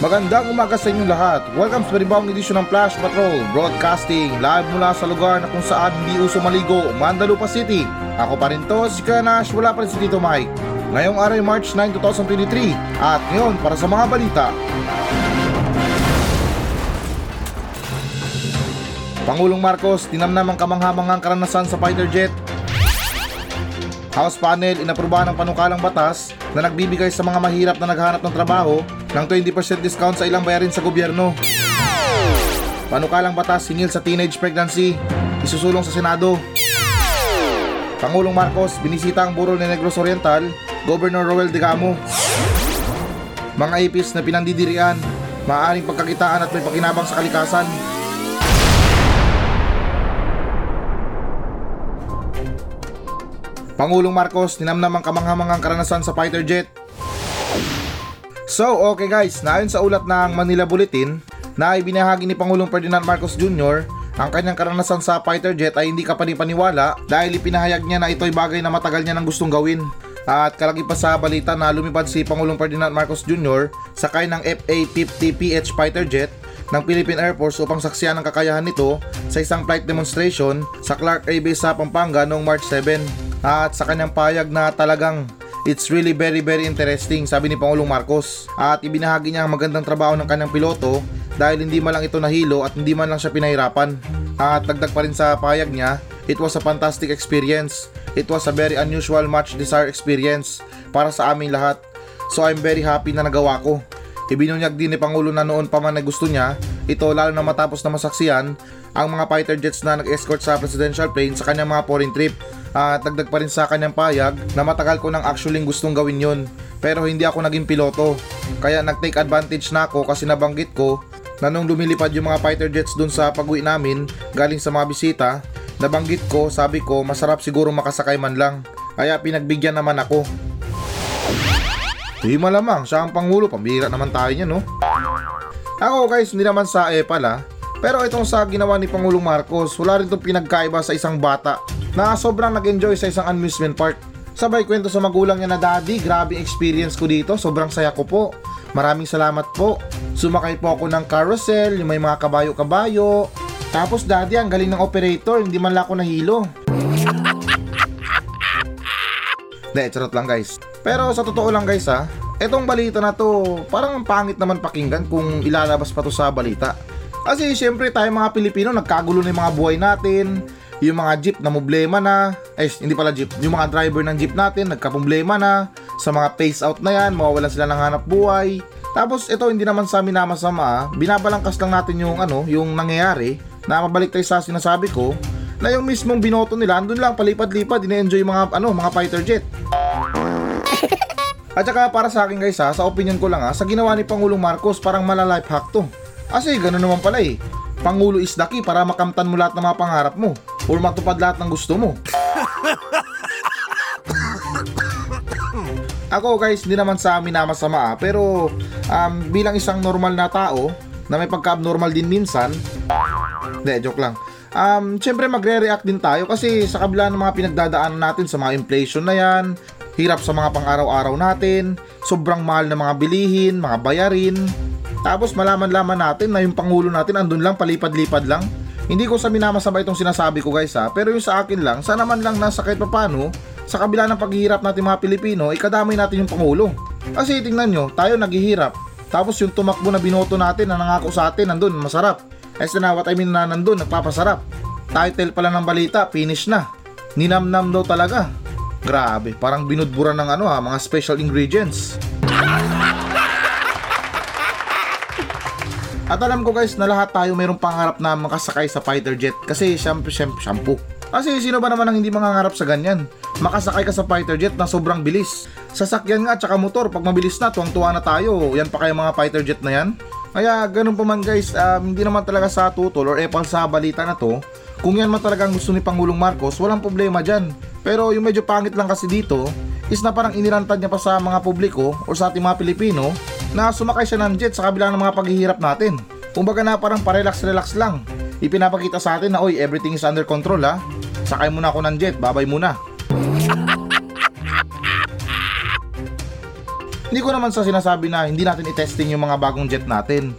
Magandang umaga sa inyong lahat. Welcome sa panibawang edisyon ng Flash Patrol Broadcasting live mula sa lugar na kung saan hindi uso maligo, Mandalupa City. Ako pa rin to, si Kanash, wala pa rin si Tito Mike. Ngayong araw ay March 9, 2023 at ngayon para sa mga balita. Pangulong Marcos, tinamnam ang kamanghamangang karanasan sa fighter jet House panel inaprubahan ng panukalang batas na nagbibigay sa mga mahirap na naghahanap ng trabaho ng 20% discount sa ilang bayarin sa gobyerno. Panukalang batas singil sa teenage pregnancy, isusulong sa Senado. Pangulong Marcos binisita ang Burol ng Negros Oriental, Governor Roel Digamo. Mga ipis na pinandidirian, maaaring pagkakitaan at may pakinabang sa kalikasan. Pangulong Marcos ninamnam ang kamanghamangang karanasan sa fighter jet. So, okay guys, naayon sa ulat ng Manila Bulletin na ibinahagi ni Pangulong Ferdinand Marcos Jr. ang kanyang karanasan sa fighter jet ay hindi kapanipaniwala dahil ipinahayag niya na ito'y bagay na matagal niya nang gustong gawin. At kalagi pa sa balita na lumipad si Pangulong Ferdinand Marcos Jr. sakay ng FA-50PH fighter jet ng Philippine Air Force upang saksiyan ang kakayahan nito sa isang flight demonstration sa Clark Air Base sa Pampanga noong March 7 at sa kanyang payag na talagang It's really very very interesting sabi ni Pangulong Marcos. At ibinahagi niya ang magandang trabaho ng kanyang piloto dahil hindi man lang ito nahilo at hindi man lang siya pinahirapan. At dagdag pa rin sa payag niya it was a fantastic experience. It was a very unusual much desired experience para sa aming lahat. So I'm very happy na nagawa ko. Ibinunyag din ni Pangulo na noon pa man na gusto niya ito lalo na matapos na masaksiyan ang mga fighter jets na nag-escort sa presidential plane sa kanyang mga foreign trip at dagdag pa rin sa kanyang payag na matagal ko nang actually gustong gawin yon pero hindi ako naging piloto. Kaya nag-take advantage na ako kasi nabanggit ko na nung lumilipad yung mga fighter jets dun sa pag-uwi namin galing sa mga bisita nabanggit ko sabi ko masarap siguro makasakay man lang. Kaya pinagbigyan naman ako. Di malamang, siya ang pangulo, pambira naman tayo niya no? Ako guys, hindi naman sa eh pala, pero itong sa ginawa ni Pangulong Marcos, wala rin itong pinagkaiba sa isang bata na sobrang nag-enjoy sa isang amusement park. Sabay kwento sa magulang niya na daddy, grabe experience ko dito, sobrang saya ko po. Maraming salamat po. Sumakay po ako ng carousel, yung may mga kabayo-kabayo. Tapos daddy, ang galing ng operator, hindi man lang ako nahilo. De, charot lang guys. Pero sa totoo lang guys ha, etong balita na to, parang ang pangit naman pakinggan kung ilalabas pa to sa balita. Kasi syempre tayo mga Pilipino, nagkagulo na yung mga buhay natin, yung mga jeep na problema na, eh hindi pala jeep, yung mga driver ng jeep natin nagkaproblema na, sa mga pace out na yan, mawawalan sila ng hanap buhay. Tapos ito hindi naman sa amin na masama, binabalangkas lang natin yung ano, yung nangyayari, na mabalik tayo sa sinasabi ko, na yung mismong binoto nila, andun lang palipad-lipad, ine-enjoy mga ano, mga fighter jet. At saka para sa akin guys ha, sa opinion ko lang ha, sa ginawa ni Pangulong Marcos parang mala life hack to. Kasi gano'n naman pala eh. Pangulo is the key para makamtan mo lahat ng mga pangarap mo or matupad lahat ng gusto mo. Ako guys, hindi naman sa amin na masama ah, pero um, bilang isang normal na tao na may pagka-abnormal din minsan, hindi, joke lang. Um, syempre magre-react din tayo kasi sa kabila ng mga pinagdadaanan natin sa mga inflation na yan, hirap sa mga pang-araw-araw natin, sobrang mahal na mga bilihin, mga bayarin, tapos malaman-laman natin na yung pangulo natin andun lang palipad-lipad lang. Hindi ko sa minamasabay itong sinasabi ko guys ha, pero yung sa akin lang, sana man lang nasa kahit papano, sa kabila ng paghihirap natin mga Pilipino, ikadamay natin yung pangulo. Kasi tingnan nyo, tayo naghihirap, tapos yung tumakbo na binoto natin na nangako sa atin, nandun, masarap. As na what I mean na nandun, nagpapasarap. Title pala ng balita, finish na. Ninamnam daw talaga. Grabe, parang binudburan ng ano ha, mga special ingredients. At alam ko guys na lahat tayo mayroong pangarap na makasakay sa fighter jet kasi syempre syempre shampoo. Kasi sino ba naman ang hindi mangangarap sa ganyan? Makasakay ka sa fighter jet na sobrang bilis. Sasakyan nga tsaka motor pag mabilis na tuwang-tuwa na tayo. Yan pa kayo mga fighter jet na yan. Kaya ganun pa man guys, um, hindi naman talaga sa tutol or epal sa balita na to. Kung yan man talagang gusto ni Pangulong Marcos, walang problema dyan. Pero yung medyo pangit lang kasi dito, is na parang inirantad niya pa sa mga publiko o sa ating mga Pilipino na sumakay siya ng jet sa kabila ng mga paghihirap natin. Kumbaga na parang parelax-relax lang. Ipinapakita sa atin na oy everything is under control ha. Sakay muna ako ng jet, babay muna. Hindi ko naman sa sinasabi na hindi natin i-testing yung mga bagong jet natin.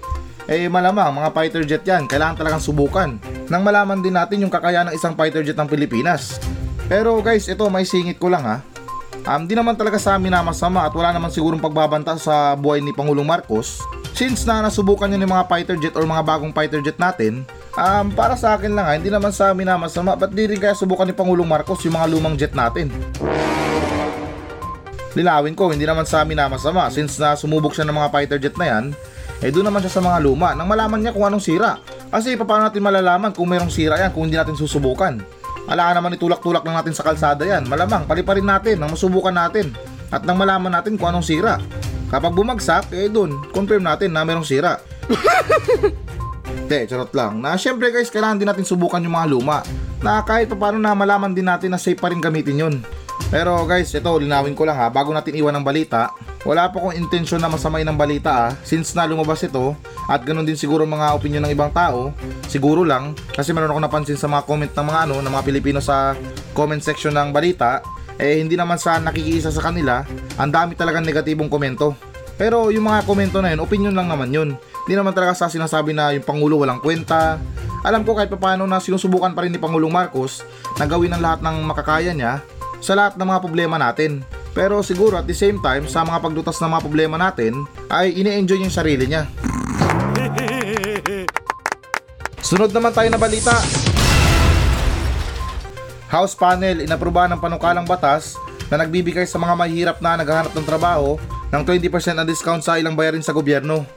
Eh malamang mga fighter jet yan, kailangan talagang subukan. Nang malaman din natin yung kakayahan ng isang fighter jet ng Pilipinas. Pero guys, ito may singit ko lang ha. Um, di naman talaga sa amin na masama at wala naman sigurong pagbabanta sa buhay ni Pangulong Marcos. Since na nasubukan niya ng mga fighter jet or mga bagong fighter jet natin, um, para sa akin lang ha, hindi naman sa amin na masama, ba't di rin kaya subukan ni Pangulong Marcos yung mga lumang jet natin? Linawin ko, hindi naman sa amin na masama since na sumubok siya ng mga fighter jet na yan, eh doon naman siya sa mga luma nang malaman niya kung anong sira. Kasi paano natin malalaman kung mayroong sira yan kung hindi natin susubukan? Ala naman itulak-tulak lang natin sa kalsada yan. Malamang, paliparin natin nang masubukan natin at nang malaman natin kung anong sira. Kapag bumagsak, eh doon, confirm natin na mayroong sira. Te, charot lang. Na syempre guys, kailangan din natin subukan yung mga luma. Na kahit pa paano na malaman din natin na safe pa rin gamitin yun. Pero guys, ito linawin ko lang ha, bago natin iwan ng balita, wala po akong intensyon na masamay ng balita ah, since na lumabas ito at ganun din siguro mga opinion ng ibang tao, siguro lang kasi meron ako napansin sa mga comment ng mga ano, ng mga Pilipino sa comment section ng balita, eh hindi naman sa nakikiisa sa kanila, ang dami talagang negatibong komento. Pero yung mga komento na yun, opinion lang naman yun. Hindi naman talaga sa sinasabi na yung Pangulo walang kwenta. Alam ko kahit paano na sinusubukan pa rin ni Pangulong Marcos na gawin ang lahat ng makakaya niya sa lahat ng mga problema natin. Pero siguro at the same time, sa mga pagdutas ng mga problema natin, ay ini-enjoy yung sarili niya. Sunod naman tayo na balita. House panel inaprubahan ng panukalang batas na nagbibigay sa mga mahihirap na naghahanap ng trabaho ng 20% na discount sa ilang bayarin sa gobyerno.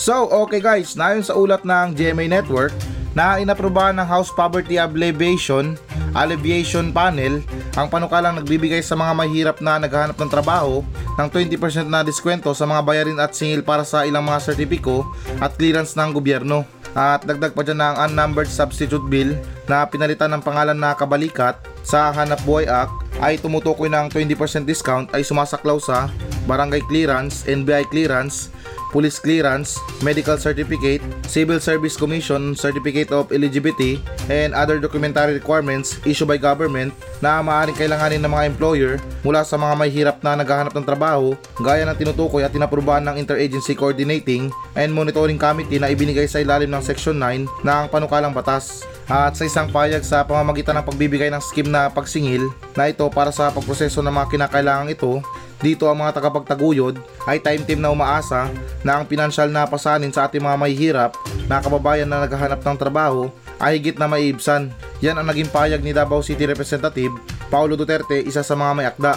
So, okay guys, nayon sa ulat ng GMA Network na inaprubahan ng House Poverty Alleviation Alleviation Panel ang panukalang nagbibigay sa mga mahirap na naghahanap ng trabaho ng 20% na diskwento sa mga bayarin at singil para sa ilang mga sertipiko at clearance ng gobyerno. At dagdag pa dyan na ang Unnumbered Substitute Bill na pinalitan ng pangalan na Kabalikat sa Hanap Buhay Act ay tumutukoy ng 20% discount ay sumasaklaw sa barangay clearance, NBI clearance, police clearance, medical certificate, civil service commission certificate of eligibility, and other documentary requirements issued by government na maaaring kailanganin ng mga employer mula sa mga may hirap na naghahanap ng trabaho gaya ng tinutukoy at tinaprubahan ng Interagency Coordinating and Monitoring Committee na ibinigay sa ilalim ng Section 9 ng panukalang batas at sa isang payag sa pamamagitan ng pagbibigay ng scheme na pagsingil na ito para sa pagproseso ng mga kinakailangan ito dito ang mga tagapagtaguyod ay time team na umaasa na ang pinansyal na pasanin sa ating mga mahihirap na kababayan na naghahanap ng trabaho ay higit na maiibsan. Yan ang naging payag ni Davao City Representative Paulo Duterte, isa sa mga may akda.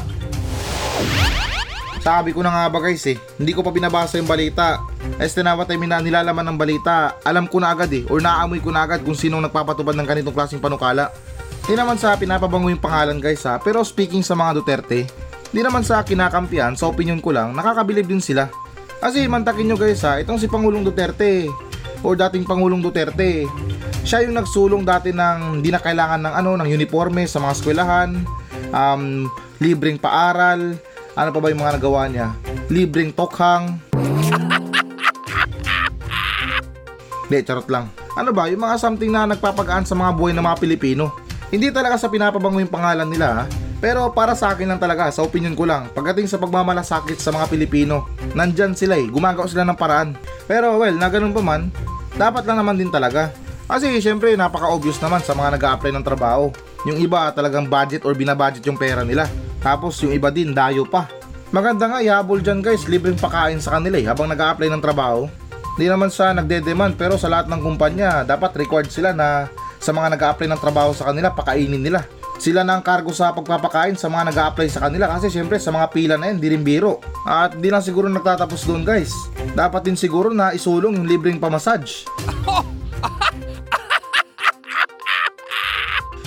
Sabi ko na nga ba guys eh, hindi ko pa binabasa yung balita. Este na what I mean na nilalaman ng balita, alam ko na agad eh, or naamoy ko na agad kung sinong nagpapatubad ng ganitong klaseng panukala. Hindi naman sa pinapabango yung pangalan guys ha, pero speaking sa mga Duterte, Di naman sa kinakampihan, sa opinion ko lang, nakakabilib din sila. Kasi mantakin nyo guys ha, itong si Pangulong Duterte o dating Pangulong Duterte, siya yung nagsulong dati ng hindi na kailangan ng ano ng uniforme sa mga eskwelahan, um, libreng paaral, ano pa ba yung mga nagawa niya? Libreng tokhang. Hindi, charot lang. Ano ba, yung mga something na nagpapagaan sa mga buhay ng mga Pilipino. Hindi talaga sa pinapabango yung pangalan nila ha. Pero para sa akin lang talaga, sa opinion ko lang, pagdating sa pagmamalasakit sa mga Pilipino, nandyan sila eh, gumagawa sila ng paraan. Pero well, na ganun pa man, dapat lang naman din talaga. Kasi syempre, napaka-obvious naman sa mga nag apply ng trabaho. Yung iba talagang budget or binabudget yung pera nila. Tapos yung iba din, dayo pa. Maganda nga, ihabol dyan guys, libreng pakain sa kanila eh, habang nag apply ng trabaho. Hindi naman sa nagde-demand, pero sa lahat ng kumpanya, dapat required sila na sa mga nag apply ng trabaho sa kanila, pakainin nila sila na ang kargo sa pagpapakain sa mga nag apply sa kanila kasi syempre sa mga pila na yan, di rin biro. At di lang siguro nagtatapos doon guys. Dapat din siguro na isulong yung libreng pamassage.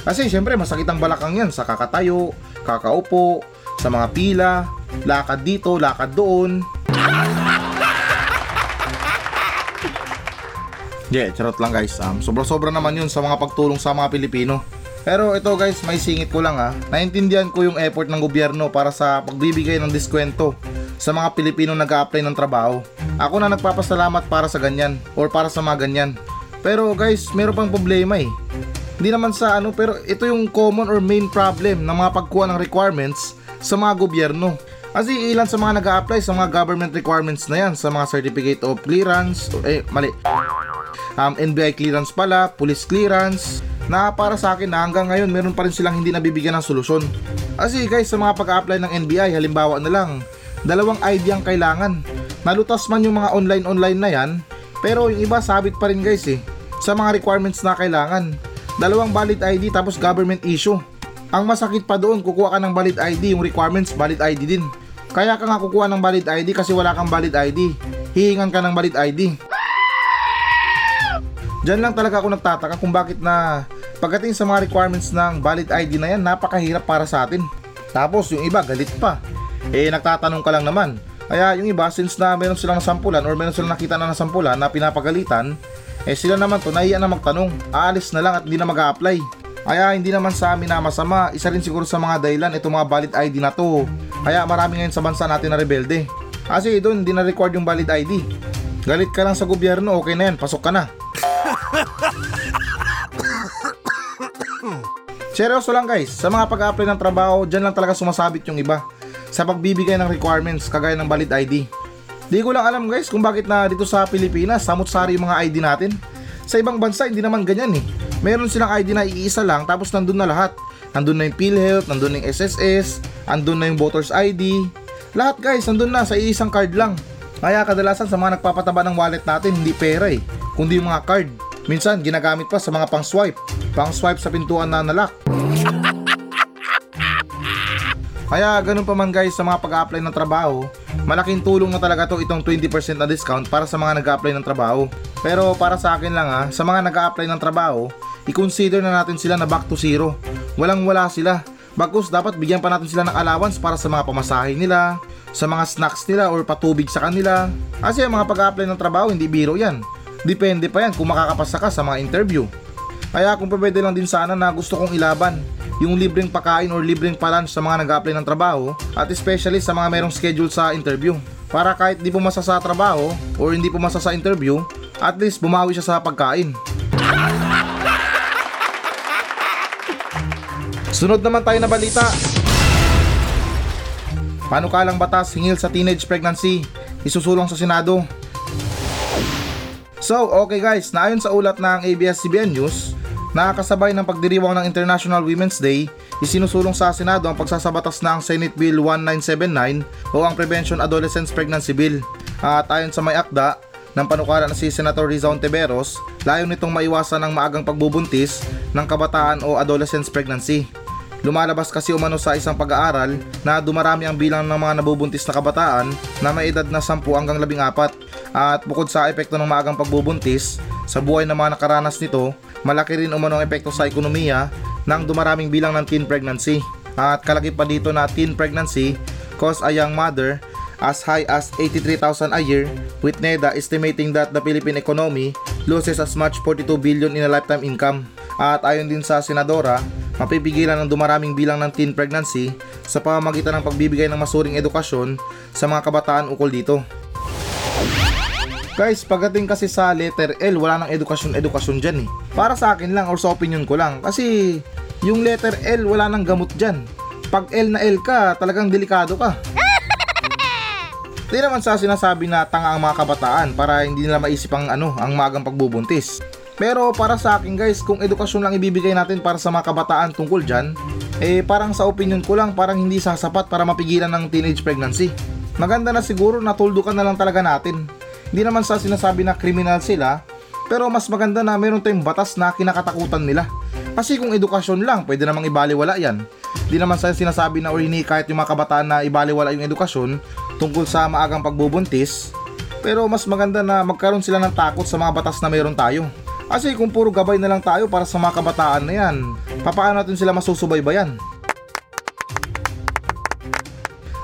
Kasi syempre masakit ang balakang yan sa kakatayo, kakaupo, sa mga pila, lakad dito, lakad doon. Yeah, charot lang guys. Um, sobra-sobra naman yun sa mga pagtulong sa mga Pilipino. Pero ito guys, may singit ko lang ha. Naintindihan ko yung effort ng gobyerno para sa pagbibigay ng diskwento sa mga Pilipino nag apply ng trabaho. Ako na nagpapasalamat para sa ganyan or para sa mga ganyan. Pero guys, meron pang problema eh. Hindi naman sa ano, pero ito yung common or main problem ng mga pagkuha ng requirements sa mga gobyerno. Kasi ilan sa mga nag apply sa mga government requirements na yan, sa mga certificate of clearance, eh, mali. Um, NBI clearance pala, police clearance, na para sa akin na hanggang ngayon meron pa rin silang hindi nabibigyan ng solusyon. Kasi guys, sa mga pag-apply ng NBI, halimbawa na lang, dalawang ID ang kailangan. Nalutas man yung mga online-online na yan, pero yung iba sabit pa rin guys eh. Sa mga requirements na kailangan. Dalawang valid ID tapos government issue. Ang masakit pa doon, kukuha ka ng valid ID, yung requirements valid ID din. Kaya ka nga kukuha ng valid ID kasi wala kang valid ID. Hihingan ka ng valid ID. Diyan lang talaga ako nagtataka kung bakit na pagdating sa mga requirements ng valid ID na yan, napakahirap para sa atin. Tapos yung iba galit pa. Eh nagtatanong ka lang naman. Kaya yung iba since na meron silang nasampulan or meron silang nakita na nasampulan na pinapagalitan, eh sila naman to nahiya na magtanong. Aalis na lang at hindi na mag apply Kaya hindi naman sa amin na masama, isa rin siguro sa mga dahilan itong mga valid ID na to. Kaya marami ngayon sa bansa natin na rebelde. Kasi doon hindi na record yung valid ID. Galit ka lang sa gobyerno, okay na yan, pasok ka na. Seryoso lang guys, sa mga pag-apply ng trabaho, dyan lang talaga sumasabit yung iba sa pagbibigay ng requirements kagaya ng valid ID. Di ko lang alam guys kung bakit na dito sa Pilipinas, samot-sari yung mga ID natin. Sa ibang bansa, hindi naman ganyan eh. Meron silang ID na iisa lang tapos nandun na lahat. Nandun na yung PhilHealth, nandun na yung SSS, nandun na yung voter's ID. Lahat guys, nandun na sa iisang card lang. Kaya kadalasan sa mga nagpapataba ng wallet natin, hindi pera eh, kundi yung mga card. Minsan, ginagamit pa sa mga pang-swipe. Pang-swipe sa pintuan na nalak. Kaya ganun pa man guys sa mga pag-apply ng trabaho, malaking tulong na talaga to itong 20% na discount para sa mga nag-apply ng trabaho. Pero para sa akin lang ha, sa mga nag-apply ng trabaho, i-consider na natin sila na back to zero. Walang wala sila. Bagkus dapat bigyan pa natin sila ng allowance para sa mga pamasahe nila, sa mga snacks nila or patubig sa kanila. Kasi ang mga pag-apply ng trabaho hindi biro yan. Depende pa yan kung makakapasa ka sa mga interview. Kaya kung pwede lang din sana na gusto kong ilaban yung libreng pakain or libreng palunch sa mga nag-apply ng trabaho at especially sa mga merong schedule sa interview. Para kahit di pumasa sa trabaho or hindi pumasa sa interview, at least bumawi siya sa pagkain. Sunod naman tayo na balita. Panukalang batas hingil sa teenage pregnancy, isusulong sa Senado. So, okay guys, naayon sa ulat ng ABS-CBN News, nakakasabay ng pagdiriwang ng International Women's Day, isinusulong sa Senado ang pagsasabatas ng Senate Bill 1979 o ang Prevention Adolescents Pregnancy Bill. At ayon sa may akda, ng panukala na si Senator Rizal Teberos, layo nitong maiwasan ang maagang pagbubuntis ng kabataan o adolescence pregnancy. Lumalabas kasi umano sa isang pag-aaral na dumarami ang bilang ng mga nabubuntis na kabataan na may edad na 10 hanggang 14 at bukod sa epekto ng maagang pagbubuntis, sa buhay ng mga nakaranas nito, malaki rin umano ang epekto sa ekonomiya ng dumaraming bilang ng teen pregnancy. At kalaki pa dito na teen pregnancy cause a young mother as high as 83,000 a year, with NEDA estimating that the Philippine economy loses as much 42 billion in a lifetime income. At ayon din sa senadora, mapipigilan ang dumaraming bilang ng teen pregnancy sa pamamagitan ng pagbibigay ng masuring edukasyon sa mga kabataan ukol dito. Guys, pagdating kasi sa letter L, wala nang edukasyon-edukasyon dyan eh. Para sa akin lang or sa opinion ko lang. Kasi yung letter L, wala nang gamot dyan. Pag L na L ka, talagang delikado ka. Di naman sa sinasabi na tanga ang mga kabataan para hindi nila maisip ang ano, ang magang pagbubuntis. Pero para sa akin guys, kung edukasyon lang ibibigay natin para sa mga kabataan tungkol dyan, eh parang sa opinion ko lang parang hindi sasapat para mapigilan ng teenage pregnancy. Maganda na siguro na tuldukan na lang talaga natin. Hindi naman sa sinasabi na kriminal sila, pero mas maganda na meron tayong batas na kinakatakutan nila. Kasi kung edukasyon lang, pwede namang ibaliwala yan. Di naman sa sinasabi na or kahit yung mga kabataan na ibaliwala yung edukasyon tungkol sa maagang pagbubuntis. Pero mas maganda na magkaroon sila ng takot sa mga batas na meron tayo. Kasi kung puro gabay na lang tayo para sa mga kabataan na yan, papaano natin sila masusubaybayan?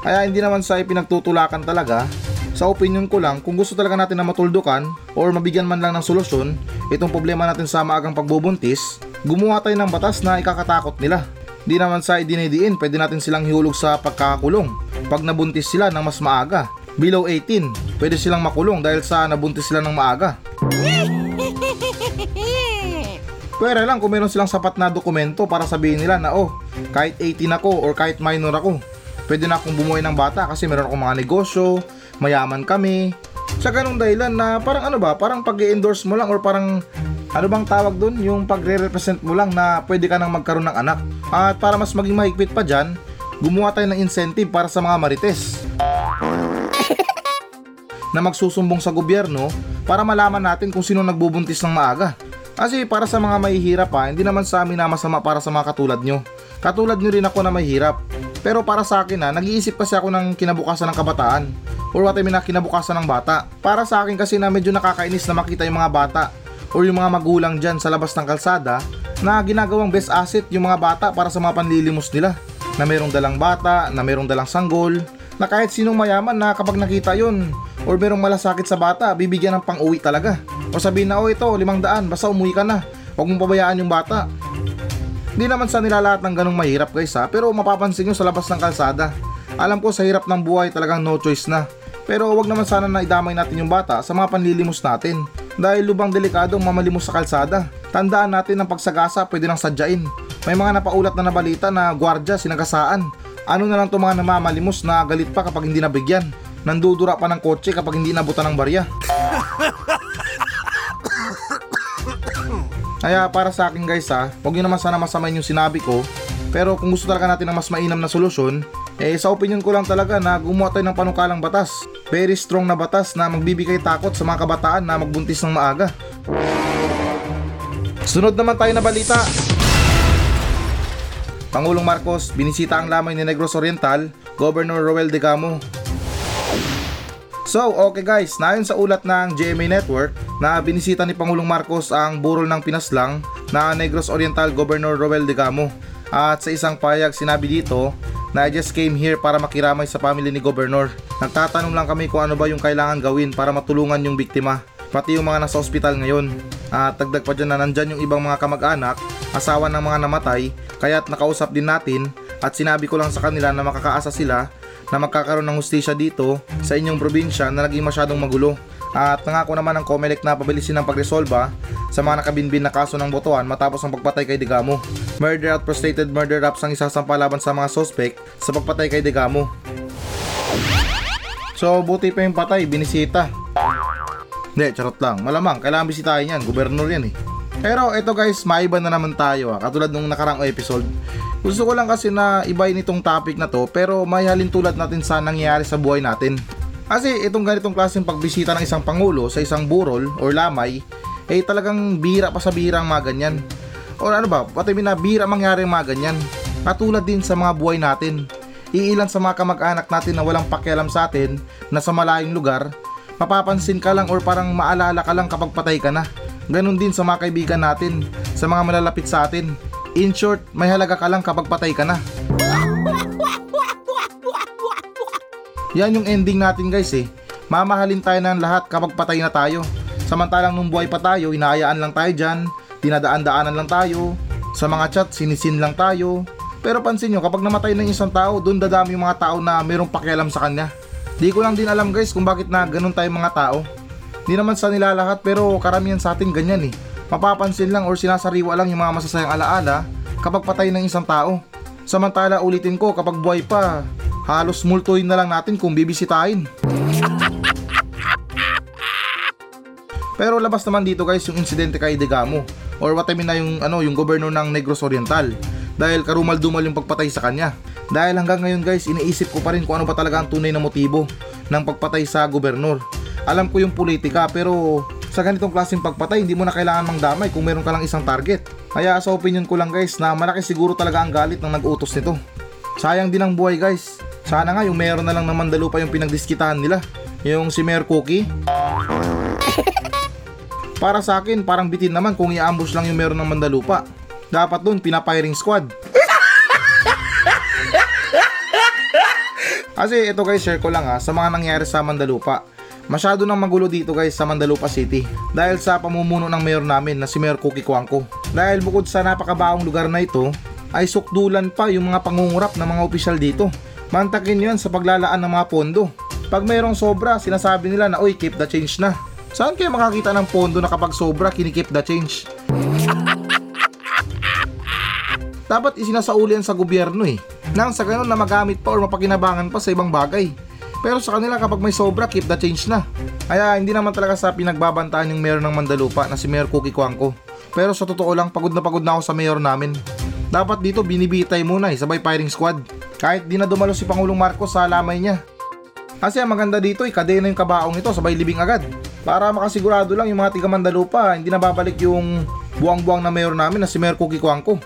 Kaya hindi naman sa ipinagtutulakan talaga, sa opinion ko lang, kung gusto talaga natin na matuldukan or mabigyan man lang ng solusyon itong problema natin sa maagang pagbubuntis, gumawa tayo ng batas na ikakatakot nila. Di naman sa idinidiin, pwede natin silang hihulog sa pagkakakulong pag nabuntis sila ng mas maaga. Below 18, pwede silang makulong dahil sa nabuntis sila ng maaga. Pwede lang kung meron silang sapat na dokumento para sabihin nila na oh, kahit 18 ako or kahit minor ako, Pwede na akong bumuhay ng bata kasi meron akong mga negosyo, mayaman kami. Sa ganung dahilan na parang ano ba, parang pag endorse mo lang or parang ano bang tawag dun? Yung pagre-represent mo lang na pwede ka nang magkaroon ng anak. At para mas maging mahigpit pa dyan, gumawa tayo ng incentive para sa mga marites na magsusumbong sa gobyerno para malaman natin kung sino nagbubuntis ng maaga. Kasi para sa mga mahihirap pa, hindi naman sa amin na masama para sa mga katulad nyo. Katulad nyo rin ako na mahihirap. Pero para sa akin na, nag-iisip kasi ako ng kinabukasan ng kabataan. Or what I mean na kinabukasan ng bata. Para sa akin kasi na medyo nakakainis na makita yung mga bata or yung mga magulang dyan sa labas ng kalsada na ginagawang best asset yung mga bata para sa mga panlilimos nila. Na merong dalang bata, na merong dalang sanggol, na kahit sinong mayaman na kapag nakita yun or merong malasakit sa bata, bibigyan ng pang-uwi talaga. O sabihin na, oh ito, limang daan, basta umuwi ka na. Huwag mong pabayaan yung bata. Hindi naman sa nila lahat ng ganong mahirap guys ha, pero mapapansin nyo sa labas ng kalsada. Alam ko sa hirap ng buhay talagang no choice na. Pero wag naman sana na idamay natin yung bata sa mga panlilimos natin. Dahil lubang delikadong mamalimos sa kalsada. Tandaan natin ng pagsagasa pwede nang sadyain. May mga napaulat na nabalita na gwardya sinagasaan. Ano na lang to mga namamalimos na galit pa kapag hindi nabigyan. Nandudura pa ng kotse kapag hindi nabutan ng barya. Kaya para sa akin guys ha, huwag nyo naman sana masamayin yung sinabi ko. Pero kung gusto talaga natin ng mas mainam na solusyon, eh sa opinion ko lang talaga na gumawa tayo ng panukalang batas. Very strong na batas na magbibigay takot sa mga kabataan na magbuntis ng maaga. Sunod naman tayo na balita. Pangulong Marcos, binisita ang lamay ni Negros Oriental, Governor Roel De Gamo. So, okay guys, nayon sa ulat ng GMA Network na binisita ni Pangulong Marcos ang burol ng Pinaslang na Negros Oriental Governor Roel De Gamo. At sa isang payag sinabi dito na I just came here para makiramay sa family ni Governor. Nagtatanong lang kami kung ano ba yung kailangan gawin para matulungan yung biktima, pati yung mga nasa ospital ngayon. At dagdag pa dyan na nandyan yung ibang mga kamag-anak, asawa ng mga namatay, kaya't nakausap din natin at sinabi ko lang sa kanila na makakaasa sila na magkakaroon ng hustisya dito sa inyong probinsya na naging masyadong magulo. At nangako naman ng COMELEC na pabilisin ang pagresolba sa mga nakabinbin na kaso ng botohan matapos ang pagpatay kay Digamo. Murder at frustrated murder raps ang isasampa laban sa mga suspect sa pagpatay kay Digamo. So buti pa yung patay, binisita. Hindi, charot lang. Malamang, kailangan bisitahin yan. Gobernur yan eh. Pero ito guys, maiba na naman tayo ah. Katulad nung nakarang episode. Gusto ko lang kasi na ibayin itong topic na to pero may halin tulad natin sa nangyayari sa buhay natin. Kasi itong ganitong klaseng pagbisita ng isang pangulo sa isang burol or lamay, eh talagang bira pa sa bira ang mga ganyan. O ano ba, pati na bira mangyari ang mga ganyan. Katulad din sa mga buhay natin. Iilan sa mga kamag-anak natin na walang pakialam sa atin na sa malayong lugar, mapapansin ka lang or parang maalala ka lang kapag patay ka na. Ganon din sa mga kaibigan natin, sa mga malalapit sa atin. In short, may halaga ka lang kapag patay ka na. Yan yung ending natin guys eh. Mamahalin tayo ng lahat kapag patay na tayo. Samantalang nung buhay pa tayo, hinahayaan lang tayo dyan, dinadaan-daanan lang tayo, sa mga chat, sinisin lang tayo. Pero pansin nyo, kapag namatay ng isang tao, doon dadami yung mga tao na mayroong pakialam sa kanya. Di ko lang din alam guys kung bakit na ganun tayo mga tao. Di naman sa nila lahat pero karamihan sa atin ganyan eh. Mapapansin lang or sinasariwa lang yung mga masasayang alaala kapag patay ng isang tao. Samantala ulitin ko kapag buhay pa, halos multuhin na lang natin kung bibisitahin. Pero labas naman dito guys yung insidente kay Degamo or what I mean na yung ano yung gobernador ng Negros Oriental dahil karumal-dumal yung pagpatay sa kanya. Dahil hanggang ngayon guys, iniisip ko pa rin kung ano ba talaga ang tunay na motibo ng pagpatay sa gobernador. Alam ko yung politika pero sa ganitong klaseng pagpatay hindi mo na kailangan mangdamay kung meron ka lang isang target. Kaya sa opinion ko lang guys na malaki siguro talaga ang galit ng nag-utos nito. Sayang din ang buhay guys. Sana nga yung meron na lang ng Mandalupa yung pinagdiskitahan nila. Yung si Mayor Cookie. Para sa akin, parang bitin naman kung i-ambush lang yung meron ng Mandalupa. Dapat doon, pinapiring squad. Kasi ito guys, share ko lang ha, sa mga nangyari sa Mandalupa. Masyado nang magulo dito guys sa Mandalupa City dahil sa pamumuno ng mayor namin na si Mayor Cookie Kuangko. Dahil bukod sa napakabaong lugar na ito, ay sukdulan pa yung mga pangungurap ng mga opisyal dito. Mantakin yon sa paglalaan ng mga pondo. Pag mayroong sobra, sinasabi nila na, uy, keep the change na. Saan kayo makakita ng pondo na kapag sobra, kinikip the change? Dapat isinasaulian sa gobyerno eh. nang sa ganun na magamit pa or mapakinabangan pa sa ibang bagay. Pero sa kanila kapag may sobra, keep the change na. Kaya hindi naman talaga sa pinagbabantaan yung mayor ng Mandalupa na si Mayor Cookie Kuangko. Pero sa totoo lang, pagod na pagod na ako sa mayor namin. Dapat dito binibitay muna eh, sabay firing squad. Kahit di na dumalo si Pangulong Marcos sa lamay niya. Kasi ang maganda dito, ikadena yung kabaong ito, sabay libing agad. Para makasigurado lang yung mga tiga Mandalupa, hindi na babalik yung buwang-buwang na mayor namin na si Mayor Cookie Kuangko.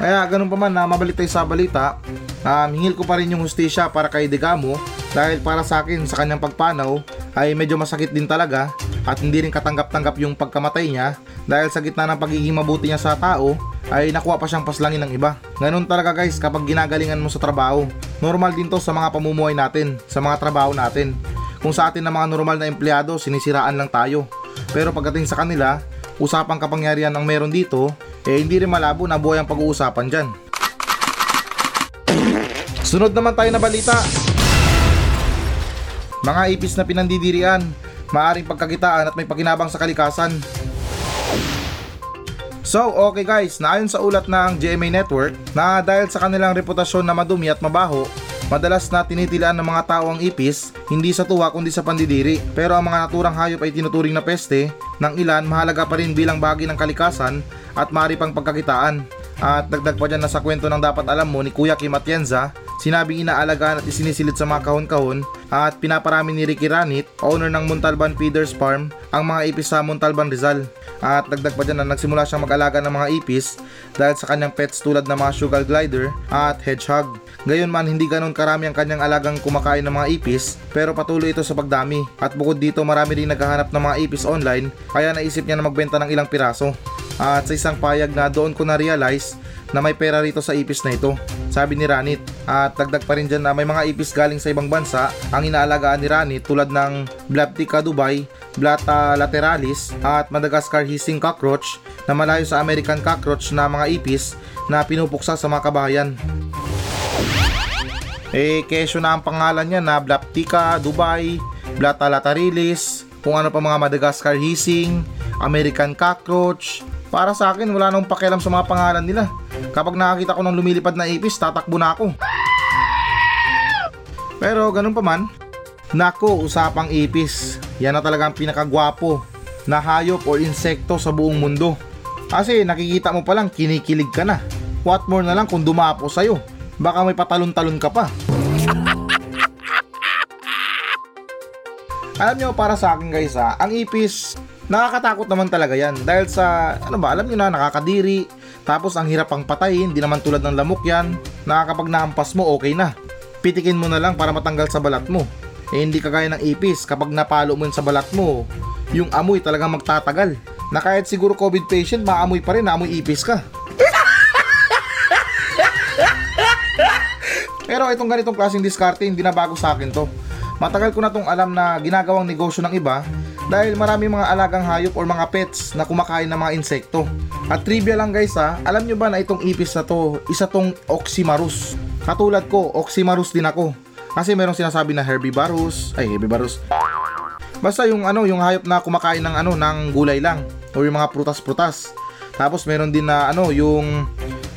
Kaya ganun pa man na mabalik tayo sa balita, um, hingil ko pa rin yung hustisya para kay Degamo dahil para sa akin sa kanyang pagpanaw ay medyo masakit din talaga at hindi rin katanggap-tanggap yung pagkamatay niya dahil sa gitna ng pagiging mabuti niya sa tao ay nakuha pa siyang paslangin ng iba. Ganun talaga guys kapag ginagalingan mo sa trabaho. Normal din to sa mga pamumuhay natin, sa mga trabaho natin. Kung sa atin na mga normal na empleyado, sinisiraan lang tayo. Pero pagdating sa kanila, usapang kapangyarihan ang meron dito, eh hindi rin malabo na buhay ang pag-uusapan dyan. Sunod naman tayo na balita. Mga ipis na pinandidirian, maaring pagkakitaan at may pakinabang sa kalikasan. So, okay guys, naayon sa ulat ng GMA Network na dahil sa kanilang reputasyon na madumi at mabaho, madalas na tinitilaan ng mga tao ang ipis, hindi sa tuwa kundi sa pandidiri. Pero ang mga naturang hayop ay tinuturing na peste, ng ilan mahalaga pa rin bilang bahagi ng kalikasan at maaari pang pagkakitaan. At dagdag pa dyan na sa kwento ng dapat alam mo ni Kuya Kim Atienza, sinabing inaalagaan at isinisilid sa mga kahon-kahon at pinaparami ni Ricky Ranit, owner ng Montalban Feeders Farm, ang mga ipis sa Montalban Rizal. At dagdag pa dyan na nagsimula siyang mag-alaga ng mga ipis dahil sa kanyang pets tulad ng mga sugar glider at hedgehog. Gayon man hindi ganun karami ang kanyang alagang kumakain ng mga ipis pero patuloy ito sa pagdami at bukod dito marami rin naghahanap ng mga ipis online kaya naisip niya na magbenta ng ilang piraso. At sa isang payag na doon ko na-realize na may pera rito sa ipis na ito. Sabi ni Ranit. At dagdag pa rin dyan na may mga ipis galing sa ibang bansa ang inaalagaan ni Ranit tulad ng Blaptica Dubai, Blata lateralis at Madagascar hissing cockroach na malayo sa American cockroach na mga ipis na pinupuksa sa mga kabahayan. Eh, kesyo na ang pangalan niya na Blaptica, Dubai, Blata lateralis, kung ano pa mga Madagascar hissing, American cockroach. Para sa akin, wala nang pakialam sa mga pangalan nila. Kapag nakakita ko ng lumilipad na ipis, tatakbo na ako. Pero ganun pa man, nako, usapang ipis. Yan na talaga ang pinakagwapo na hayop o insekto sa buong mundo. Kasi nakikita mo pa lang, kinikilig ka na. What more na lang kung dumapo sa'yo. Baka may patalon-talon ka pa. Alam nyo, para sa akin guys ha, ang ipis, nakakatakot naman talaga yan. Dahil sa, ano ba, alam nyo na, nakakadiri. Tapos ang hirap pang patayin, di naman tulad ng lamok yan. Nakakapag naampas mo, okay na. Pitikin mo na lang para matanggal sa balat mo. Eh hindi kagaya ng ipis, kapag napalo mo yun sa balat mo, yung amoy talagang magtatagal. Na kahit siguro COVID patient, maamoy pa rin, naamoy ipis ka. Pero itong ganitong klaseng diskarte, hindi na bago sa akin to. Matagal ko na tong alam na ginagawang negosyo ng iba dahil marami mga alagang hayop or mga pets na kumakain ng mga insekto. At trivia lang guys ha, alam nyo ba na itong ipis na to, isa tong Oxymarus. Katulad ko, Oxymarus din ako. Kasi merong sinasabi na herbivorous, ay herbivorous. Basta yung ano, yung hayop na kumakain ng ano, ng gulay lang o yung mga prutas-prutas. Tapos meron din na ano, yung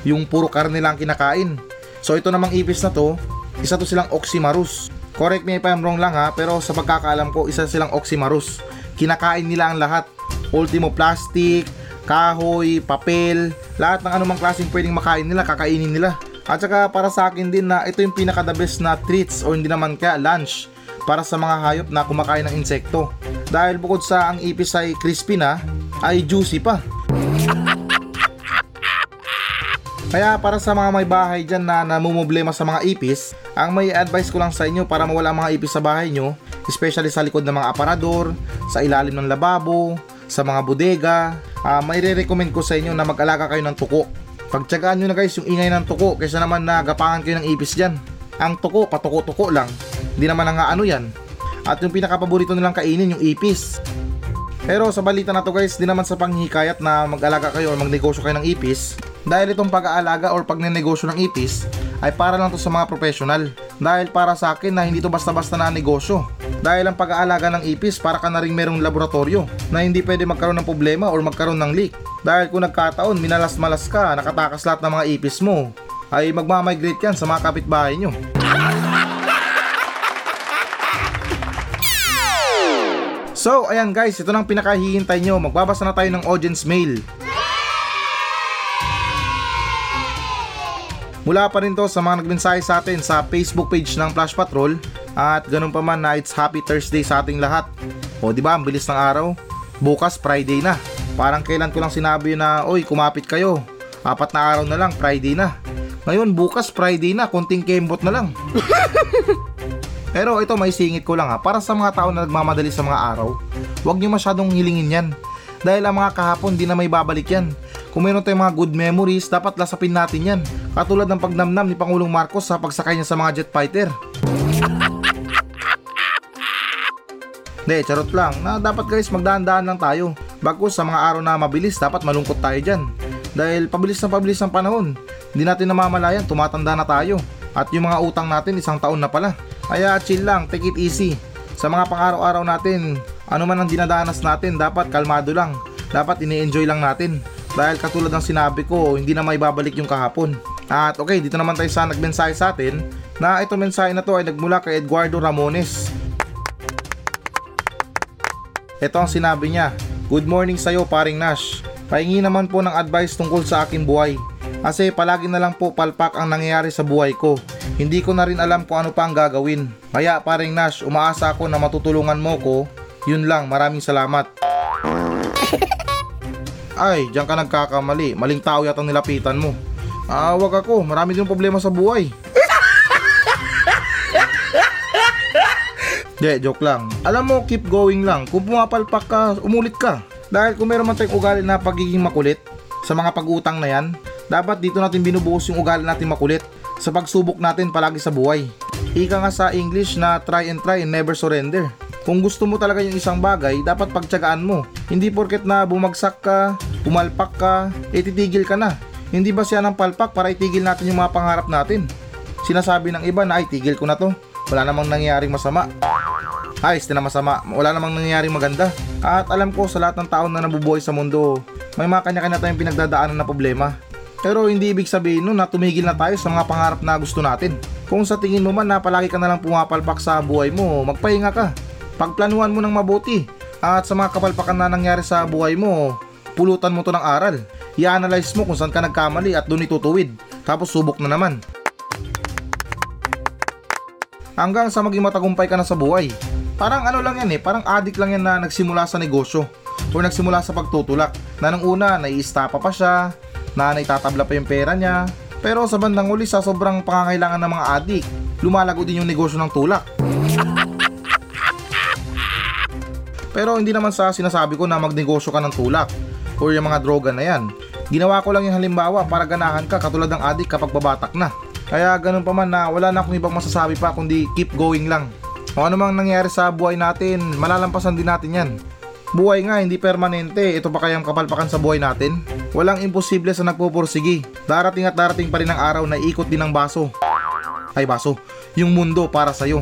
yung puro karne lang kinakain. So ito namang ipis na to, isa to silang Oxymarus. Correct me if I'm wrong lang ha, pero sa pagkakaalam ko, isa silang Oxymarus. Kinakain nila ang lahat. Ultimo plastic, kahoy, papel, lahat ng anumang klaseng pwedeng makain nila, kakainin nila. At saka para sa akin din na ito yung pinaka the best na treats o hindi naman kaya lunch para sa mga hayop na kumakain ng insekto. Dahil bukod sa ang ipis ay crispy na, ay juicy pa. Kaya para sa mga may bahay dyan na namumblema sa mga ipis, ang may advice ko lang sa inyo para mawala ang mga ipis sa bahay nyo, especially sa likod ng mga aparador, sa ilalim ng lababo, sa mga bodega, uh, may re-recommend ko sa inyo na mag-alaga kayo ng tuko. Pagtsagaan nyo na guys yung ingay ng tuko kaysa naman na gapangan kayo ng ipis dyan. Ang tuko, patuko-tuko lang. Hindi naman nga ano yan. At yung pinakapaborito nilang kainin yung ipis. Pero sa balita na to guys, di naman sa panghikayat na mag-alaga kayo o magnegosyo kayo ng ipis. Dahil itong pag-aalaga or pagnenegosyo ng ipis ay para lang to sa mga professional. Dahil para sa akin na hindi to basta-basta na negosyo. Dahil ang pag-aalaga ng ipis para ka na rin merong laboratorio na hindi pwede magkaroon ng problema or magkaroon ng leak. Dahil kung nagkataon, minalas-malas ka, nakatakas lahat ng mga ipis mo, ay magmamigrate yan sa mga kapitbahay nyo. So, ayan guys, ito nang pinakahihintay nyo. Magbabasa na tayo ng audience mail. Mula pa rin to sa mga nagmensahe sa atin sa Facebook page ng Flash Patrol at ganun pa man na it's happy Thursday sa ating lahat. O di ba, ang bilis ng araw. Bukas Friday na. Parang kailan ko lang sinabi na, oy, kumapit kayo. Apat na araw na lang, Friday na. Ngayon, bukas Friday na, konting kembot na lang. Pero ito may singit ko lang ha, para sa mga tao na nagmamadali sa mga araw, huwag nyo masyadong hilingin yan. Dahil ang mga kahapon di na may babalik yan. Kung meron tayong mga good memories, dapat lasapin natin yan. Katulad ng pagnamnam ni Pangulong Marcos sa pagsakay niya sa mga jet fighter. Hindi, charot lang. Na dapat guys, magdaan-daan lang tayo. Bagkus sa mga araw na mabilis, dapat malungkot tayo dyan. Dahil pabilis na pabilis ang panahon. Hindi natin namamalayan, tumatanda na tayo. At yung mga utang natin, isang taon na pala. Kaya chill lang, take it easy. Sa mga pang-araw-araw natin, ano man ang dinadanas natin, dapat kalmado lang. Dapat ini-enjoy lang natin. Dahil katulad ng sinabi ko, hindi na may babalik yung kahapon. At okay, dito naman tayo sa nagmensahe sa atin na ito mensahe na to ay nagmula kay Eduardo Ramones. Ito ang sinabi niya, Good morning sa'yo paring Nash. Pahingi naman po ng advice tungkol sa aking buhay. Kasi palagi na lang po palpak ang nangyayari sa buhay ko. Hindi ko na rin alam kung ano pa ang gagawin. Kaya paring Nash, umaasa ako na matutulungan mo ko. Yun lang, maraming salamat. Ay, diyan ka nagkakamali. Maling tao yata nilapitan mo. Ah, wag ako. Marami din problema sa buhay. De, joke lang. Alam mo, keep going lang. Kung pumapalpak ka, umulit ka. Dahil kung meron man tayong ugali na pagiging makulit sa mga pag-utang na yan, dapat dito natin binubuhos yung ugali natin makulit sa pagsubok natin palagi sa buhay. Ika nga sa English na try and try and never surrender. Kung gusto mo talaga yung isang bagay, dapat pagtyagaan mo. Hindi porket na bumagsak ka, pumalpak ka, eh titigil ka na. Hindi ba siya ng palpak para itigil natin yung mga pangarap natin? Sinasabi ng iba na ay tigil ko na to. Wala namang nangyayaring masama. Ayos na masama. Wala namang nangyayaring maganda. At alam ko sa lahat ng tao na nabubuhay sa mundo, may mga kanya-kanya tayong pinagdadaanan na problema. Pero hindi ibig sabihin nun na tumigil na tayo sa mga pangarap na gusto natin. Kung sa tingin mo man na palagi ka na lang pumapalpak sa buhay mo, magpahinga ka. Pagplanuhan mo ng mabuti. At sa mga kapalpakan na nangyari sa buhay mo, pulutan mo to ng aral. I-analyze mo kung saan ka nagkamali at doon itutuwid. Tapos subok na naman. Hanggang sa maging matagumpay ka na sa buhay. Parang ano lang yan eh, parang addict lang yan na nagsimula sa negosyo o nagsimula sa pagtutulak na nang una naiistapa pa siya, na naitatabla pa yung pera niya. Pero sa bandang uli sa sobrang pangangailangan ng mga adik, lumalago din yung negosyo ng tulak. Pero hindi naman sa sinasabi ko na magnegosyo ka ng tulak or yung mga droga na yan. Ginawa ko lang yung halimbawa para ganahan ka katulad ng adik kapag babatak na. Kaya ganun pa man na wala na akong ibang masasabi pa kundi keep going lang. Kung ano mang nangyari sa buhay natin, malalampasan din natin yan. Buhay nga hindi permanente, ito pa kayang kapalpakan sa buhay natin? Walang imposible sa nagpupursigi. Darating at darating pa rin ang araw na ikot din ang baso. Ay baso, yung mundo para sa'yo.